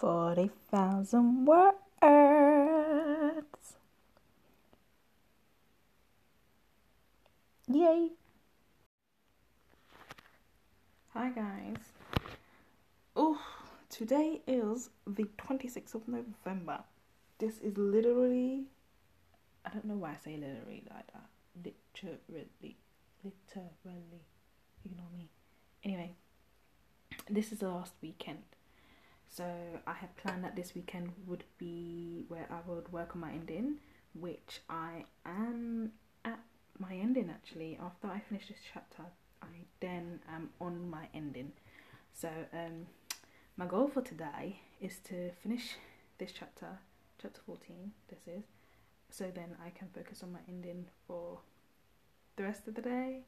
40,000 words. Yay! Hi, guys. Oh, today is the 26th of November. This is literally, I don't know why I say literally like that. Literally. Literally. Ignore me. Anyway, this is the last weekend so I had planned that this weekend would be where I would work on my ending, which I am at my ending actually. After I finish this chapter, I then am on my ending. So um, my goal for today is to finish this chapter, chapter 14, this is, so then I can focus on my ending for the rest of the day,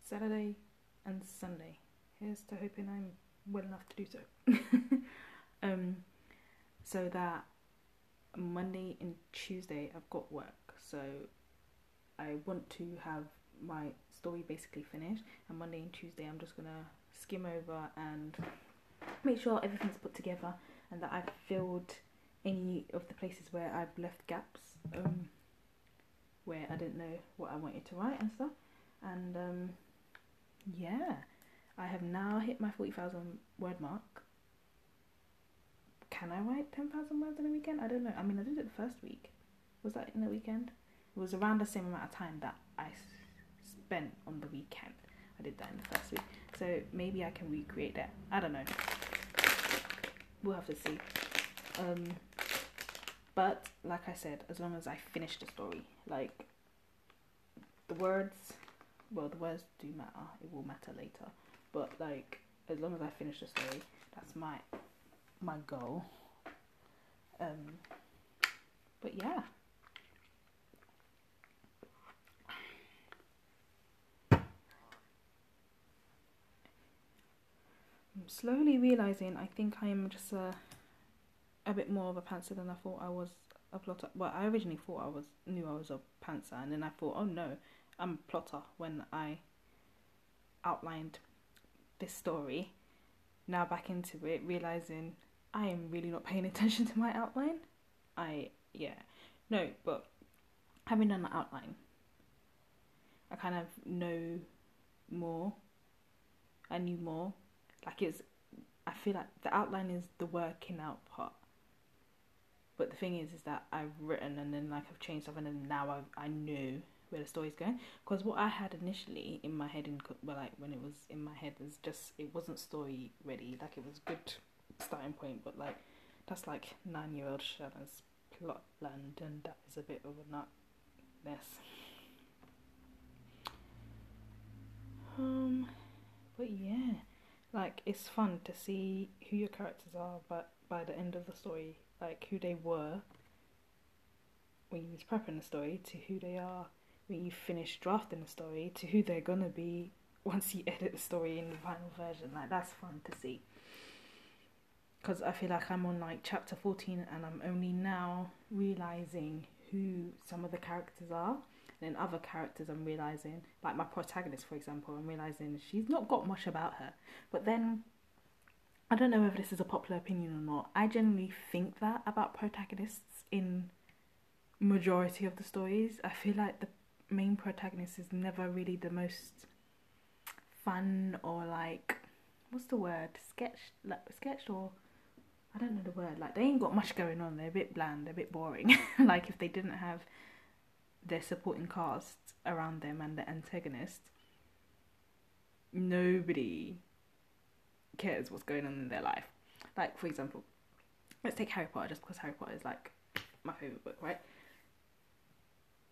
Saturday and Sunday. Here's to hoping I'm well enough to do so. um, so that Monday and Tuesday I've got work, so I want to have my story basically finished. And Monday and Tuesday I'm just gonna skim over and make sure everything's put together and that I've filled any of the places where I've left gaps, um, where I didn't know what I wanted to write and stuff. And um, yeah. I have now hit my 40,000 word mark. Can I write 10,000 words in a weekend? I don't know. I mean, I did it the first week. Was that in the weekend? It was around the same amount of time that I spent on the weekend. I did that in the first week. So maybe I can recreate that. I don't know. We'll have to see. Um, but like I said, as long as I finish the story, like the words, well, the words do matter. It will matter later but like as long as I finish the story, that's my my goal. Um, but yeah. I'm slowly realizing I think I am just a a bit more of a pantser than I thought I was a plotter. Well, I originally thought I was knew I was a pantser, and then I thought, oh no, I'm a plotter when I outlined this story now back into it, realizing I am really not paying attention to my outline. I, yeah, no, but having done the outline, I kind of know more. I knew more. Like it's, I feel like the outline is the working out part. But the thing is, is that I've written and then like I've changed stuff and then now I I knew where the story's going. Because what I had initially in my head in well like when it was in my head was just it wasn't story ready. Like it was good starting point but like that's like nine year old Shannon's plot land and that is a bit of a nut mess um but yeah. Like it's fun to see who your characters are but by the end of the story like who they were when you was prepping the story to who they are when you finish drafting the story to who they're gonna be once you edit the story in the final version. Like that's fun to see. Because I feel like I'm on like chapter 14 and I'm only now realizing who some of the characters are. And then other characters I'm realizing, like my protagonist for example, I'm realizing she's not got much about her. But then I don't know if this is a popular opinion or not. I generally think that about protagonists in majority of the stories. I feel like the main protagonist is never really the most fun or like what's the word? Sketched like sketched or I don't know the word. Like they ain't got much going on. They're a bit bland they're a bit boring. Like if they didn't have their supporting cast around them and the antagonist nobody cares what's going on in their life. Like for example let's take Harry Potter just because Harry Potter is like my favorite book right?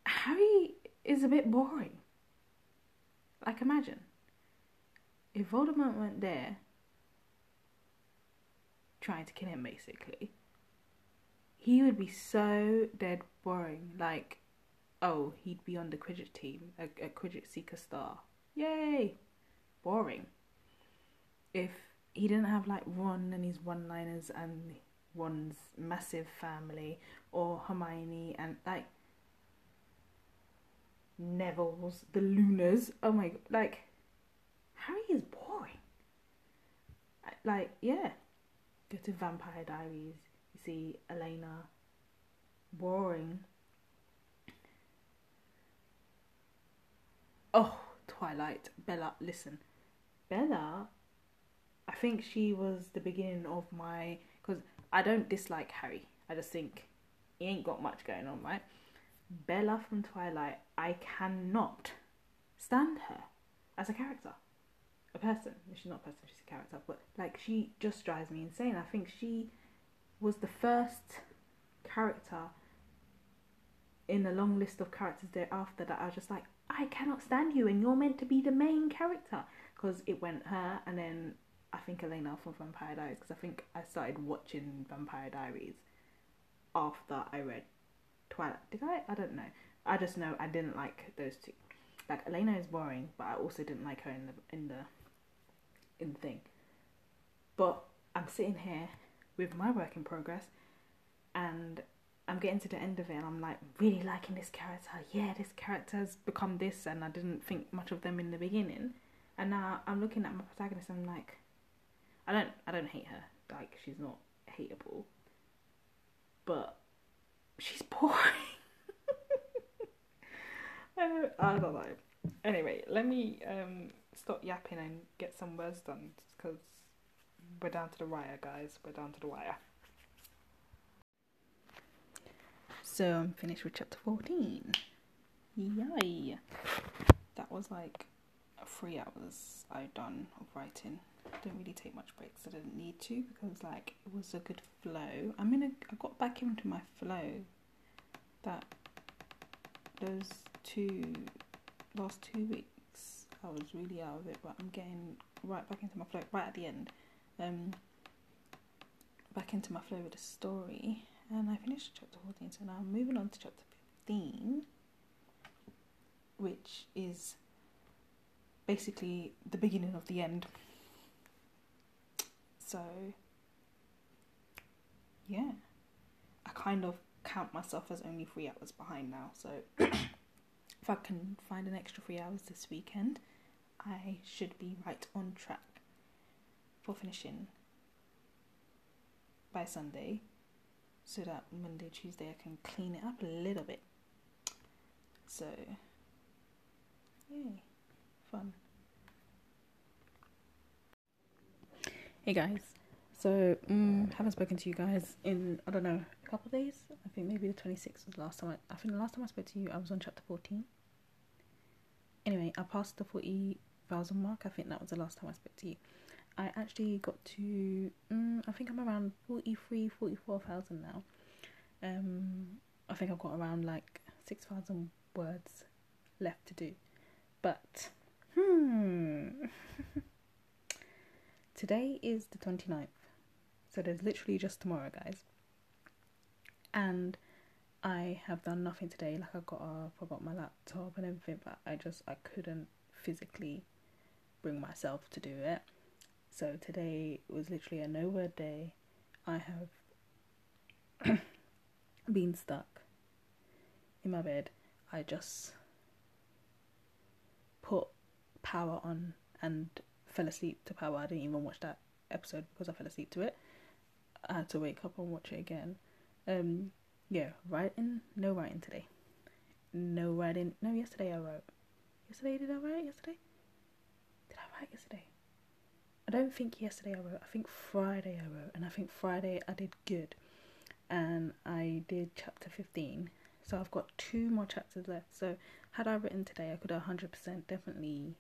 Harry is a bit boring. Like, imagine if Voldemort went there trying to kill him, basically, he would be so dead boring. Like, oh, he'd be on the Quidditch team, a, a Quidditch Seeker star. Yay! Boring. If he didn't have like Ron and his one liners and Ron's massive family, or Hermione and like Neville's, the Lunas. Oh my, like, Harry is boring. Like, yeah. go to Vampire Diaries, you see Elena roaring. Oh, Twilight. Bella, listen. Bella, I think she was the beginning of my. Because I don't dislike Harry. I just think he ain't got much going on, right? Bella from Twilight, I cannot stand her as a character. A person. She's not a person, she's a character. But, like, she just drives me insane. I think she was the first character in a long list of characters thereafter that I was just like, I cannot stand you, and you're meant to be the main character. Because it went her, and then I think Elena from Vampire Diaries. Because I think I started watching Vampire Diaries after I read Twilight. Did I? I don't know. I just know I didn't like those two. Like Elena is boring, but I also didn't like her in the in the in the thing. But I'm sitting here with my work in progress, and I'm getting to the end of it, and I'm like really liking this character. Yeah, this character has become this, and I didn't think much of them in the beginning. And now I'm looking at my protagonist, and I'm like, I don't, I don't hate her. Like she's not hateable, boring. I don't, I don't know. Anyway, let me um stop yapping and get some words done because we're down to the wire, guys. We're down to the wire. So I'm finished with chapter 14. Yay! That was like three hours I've done of writing. Didn't really take much breaks. I didn't need to because like it was a good flow. I'm in a. I got back into my flow. That those two last two weeks I was really out of it, but I'm getting right back into my flow right at the end. Um, back into my flow with the story and I finished chapter 14, so now I'm moving on to chapter 15, which is basically the beginning of the end. So, yeah, I kind of count myself as only three hours behind now. So, if I can find an extra three hours this weekend, I should be right on track for finishing by Sunday so that Monday, Tuesday I can clean it up a little bit. So, yay, fun. Hey guys, so um, haven't spoken to you guys in I don't know a couple days. I think maybe the twenty sixth was the last time. I, I think the last time I spoke to you, I was on chapter fourteen. Anyway, I passed the forty thousand mark. I think that was the last time I spoke to you. I actually got to, um, I think I'm around 43, 44,000 now. Um, I think I've got around like 6,000 words left to do. But, hmm, today is the 29th. So there's literally just tomorrow, guys. And I have done nothing today. Like I got up, I got my laptop and everything, but I just I couldn't physically bring myself to do it. So today was literally a no word day. I have been stuck in my bed. I just put power on and fell asleep to power. I didn't even watch that episode because I fell asleep to it. I had to wake up and watch it again. Um, yeah, writing, no writing today. No writing. No, yesterday I wrote. Yesterday did I write? Yesterday? Did I write yesterday? I don't think yesterday I wrote. I think Friday I wrote, and I think Friday I did good, and I did chapter fifteen. So I've got two more chapters left. So had I written today, I could have hundred percent definitely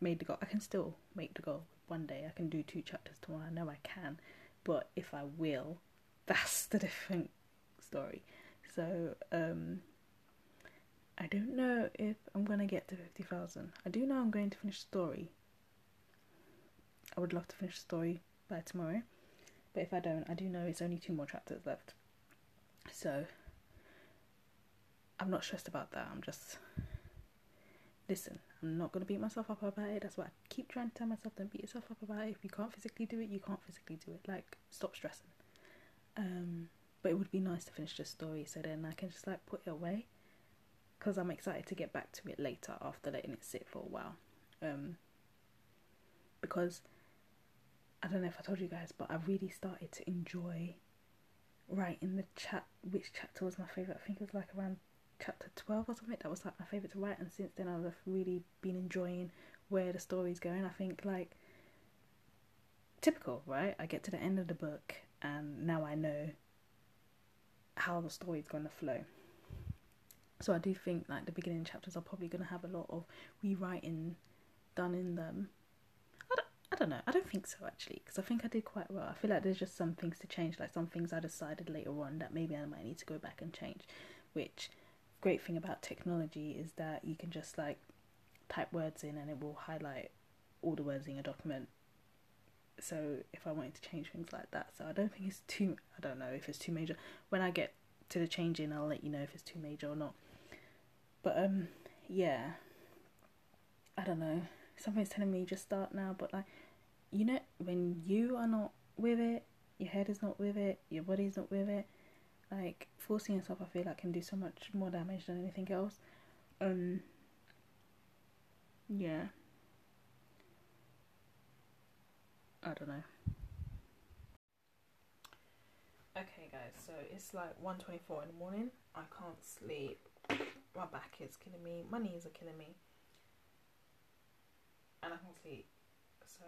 made the goal. I can still make the goal one day. I can do two chapters tomorrow. I know I can, but if I will, that's the different story. So um, I don't know if I'm gonna get to fifty thousand. I do know I'm going to finish the story I would love to finish the story by tomorrow. But if I don't, I do know it's only two more chapters left. So I'm not stressed about that. I'm just listen, I'm not gonna beat myself up about it. That's what I keep trying to tell myself. Don't beat yourself up about it. If you can't physically do it, you can't physically do it. Like stop stressing. Um, but it would be nice to finish the story so then I can just like put it away because I'm excited to get back to it later after letting it sit for a while. Um, because I don't know if I told you guys, but I really started to enjoy writing the chat. Which chapter was my favorite? I think it was like around chapter 12 or something. That was like my favorite to write, and since then I've really been enjoying where the story's going. I think like typical, right? I get to the end of the book, and now I know how the story is going to flow. So I do think like the beginning chapters are probably going to have a lot of rewriting done in them. I don't, I don't know. I don't think so actually, because I think I did quite well. I feel like there's just some things to change, like some things I decided later on that maybe I might need to go back and change. Which great thing about technology is that you can just like type words in and it will highlight all the words in your document. So if I wanted to change things like that, so I don't think it's too. I don't know if it's too major. When I get to the changing, I'll let you know if it's too major or not. But um, yeah. I don't know. Something's telling me just start now, but like, you know, when you are not with it, your head is not with it, your body's not with it. Like forcing yourself, I feel like can do so much more damage than anything else. Um. Yeah. I don't know. Okay, guys, so it's like 1.24 in the morning. I can't sleep. My back is killing me. My knees are killing me. And I can't sleep. So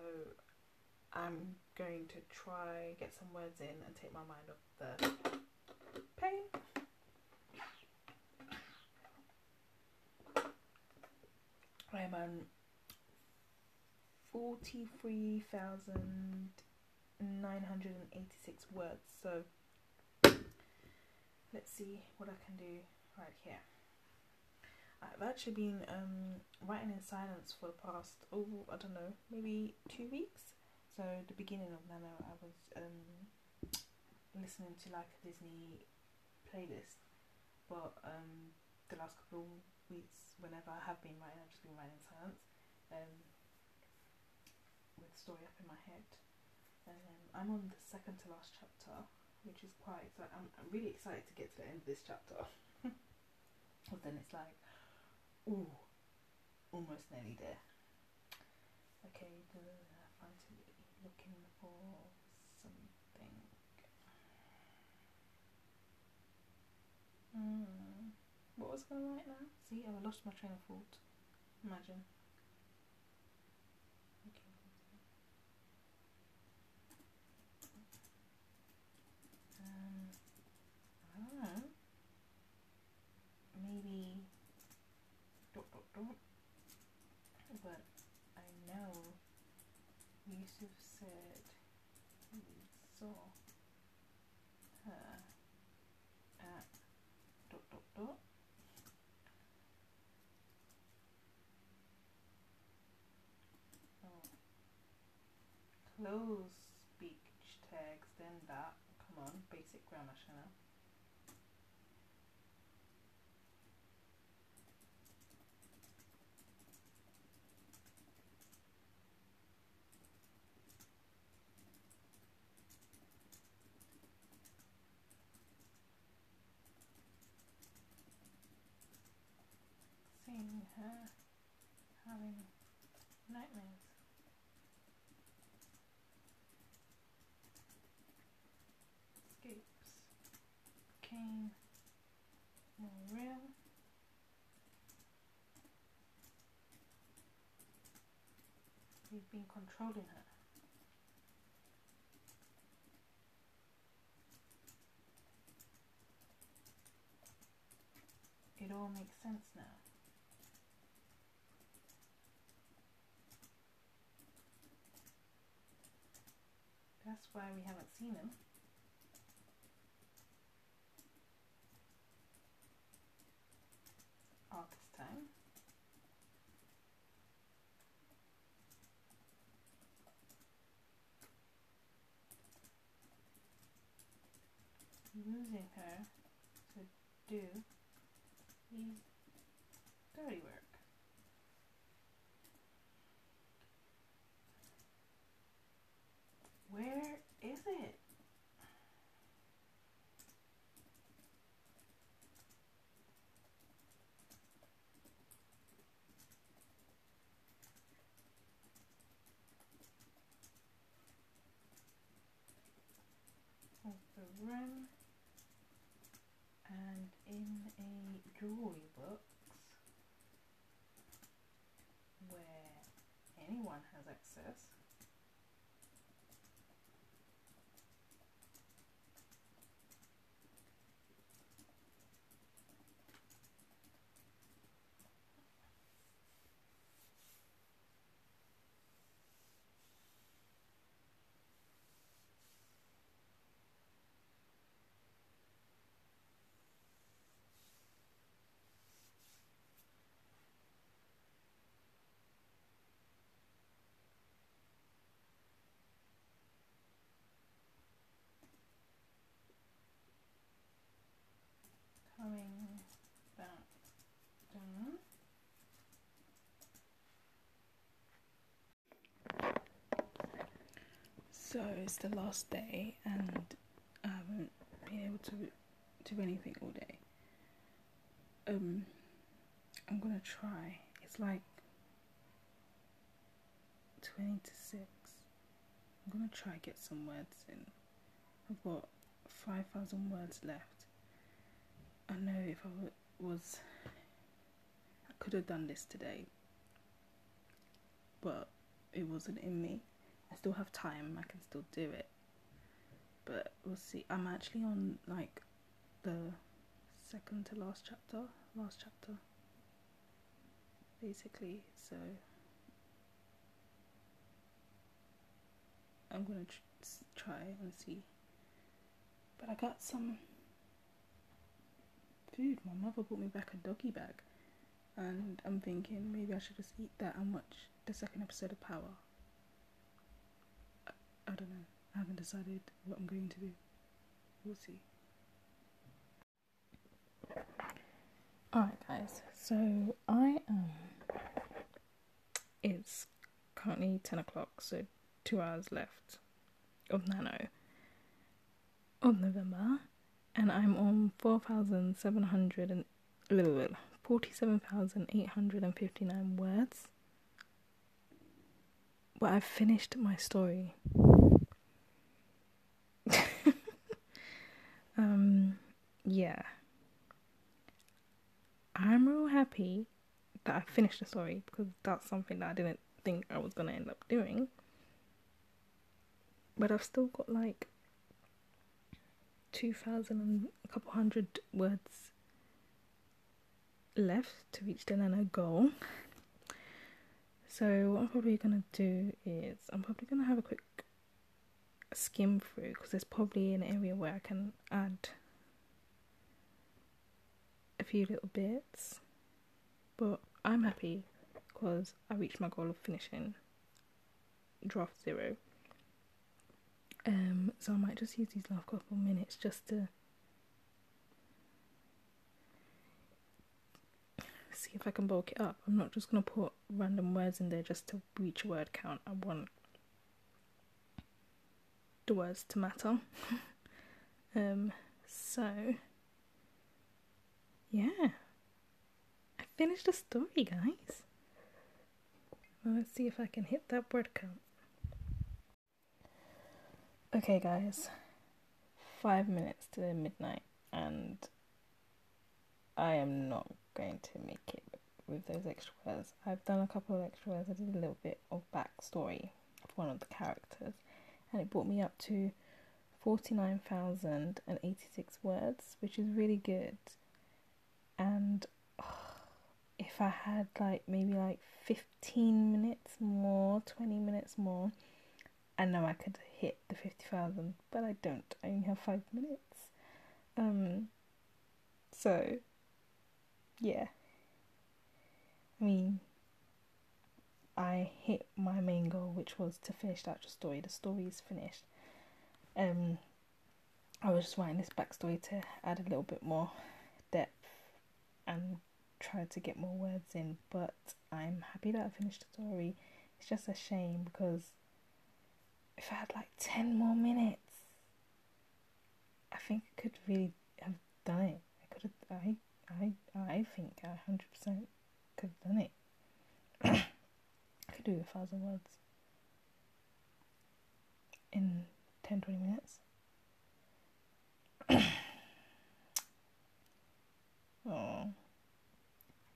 I'm going to try get some words in and take my mind off the pain. I am 43,986 words. So let's see what I can do right here. I've actually been um, writing in silence for the past, oh, I don't know, maybe two weeks. So the beginning of Nano, I was um, listening to like a Disney playlist, but um, the last couple of weeks, whenever I have been writing, I've just been writing in silence, um, with story up in my head. Um, I'm on the second to last chapter, which is quite exciting. I'm, I'm really excited to get to the end of this chapter. but then it's like, ooh, almost nearly there. Okay, the fantasy looking for something. Mm. What was I going to write now? See, I lost my train of thought. Imagine. Um, I don't know. Maybe dot dot dot. But I know Yusuf said he saw her at dot dot dot. Oh. Close speech tags, then that. Come on, basic grammar, Shanna. Having nightmares. Escapes became more real. We've been controlling her. It all makes sense now. That's why we haven't seen him. All this time. Using her to do his dirty work. Where is it? Room and in a jewelry box where anyone has access. coming back down. So it's the last day, and I haven't been able to do anything all day. Um, I'm gonna try. It's like twenty to six. I'm gonna try get some words in. I've got five thousand words left. I know if I was, I could have done this today, but it wasn't in me. I still have time, I can still do it, but we'll see. I'm actually on like the second to last chapter, last chapter, basically, so I'm gonna tr- try and see. But I got some food. My mother brought me back a doggy bag, and I'm thinking maybe I should just eat that and watch the second episode of Power. I, don't know. I haven't decided what I'm going to do. We'll see. Alright, guys, so I am. It's currently 10 o'clock, so two hours left of Nano of November and I'm on 4,700 and 47,859 words. But I've finished my story. Um, yeah. I'm real happy that I finished the story because that's something that I didn't think I was gonna end up doing. But I've still got like 2,000 and a couple hundred words left to reach the nano goal. So, what I'm probably to do is I'm probably to have a quick skim through because there's probably an area where I can add a few little bits. But I'm happy because I reached my goal of finishing draft zero. Um, so I might just use these last couple minutes just to see if I can bulk it up. I'm not just gonna put random words in there just to reach word count. I want the words to matter. um, so yeah, I finished the story, guys. Well, let's see if I can hit that word count. Okay, guys, five minutes to midnight, and I am not going to make it with those extra words. I've done a couple of extra words, I did a little bit of backstory of one of the characters, and it brought me up to 49,086 words, which is really good. And oh, if I had like maybe like 15 minutes more, 20 minutes more, I know I could hit the 50,000, but I don't. I only have five minutes. Um, so, yeah. I mean, I hit my main goal, which was to finish that story. The story is finished. Um, I was just writing this backstory to add a little bit more depth and try to get more words in, but I'm happy that I finished the story. It's just a shame because if I had like 10 more minutes, I think I could really have done it. I could have, I, I, I think I 100% could have done it. I could do a thousand words in 10 20 minutes. oh,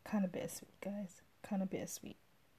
kind of bittersweet, guys. Kind of bittersweet.